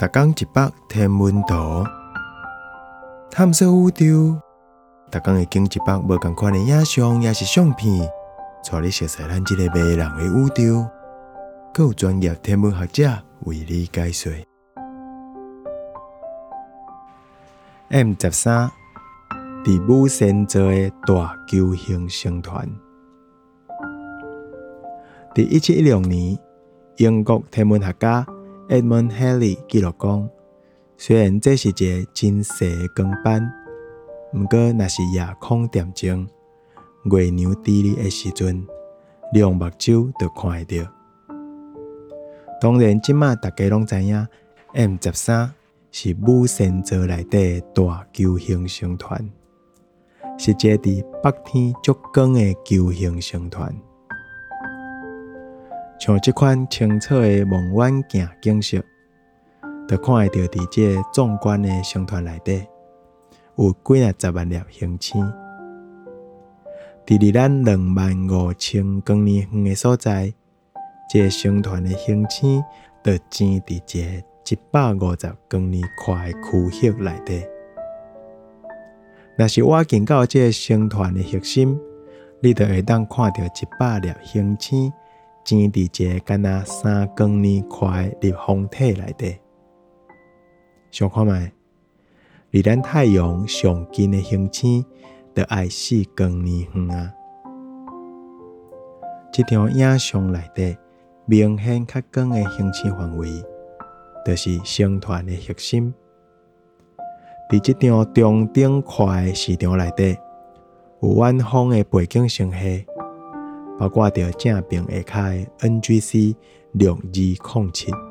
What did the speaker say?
逐工一百天文图，探索宇宙。逐工会经一百无共款的影像，也是相片，带你熟悉咱即个迷人的宇宙。更有专业天文学者为你解说。M 十三，伫母星座的大球形星团。伫一七一六年，英国天文学家 Edmund Haley 记录讲，虽然这是一个真细的光斑，毋过若是夜空点钟，月亮伫哩的时阵，两目睭就看会到。当然，即马大家拢知影，M 十三是母星座内底大球形星团，是一个伫北天足光的球形星团。像即款清澈的望远镜景色，就看会到伫这壮观的星团内底，有几啊十万粒星星。伫离咱两万五千光年远的所在，这星团的星星就挤伫一个一百五十光年宽的区域内底。若是我近到这星团的核心，你就会当看到一百粒星星。生伫一个敢若三光年宽的立方体内底，想看觅，离咱太阳上近的星星，就爱四光年远啊！这张影像内底明显较光的星星范围，就是星团的核心。伫这张中等宽的视场内底，有远方的背景星系。包括着正平下骹的 NGC 六二零七。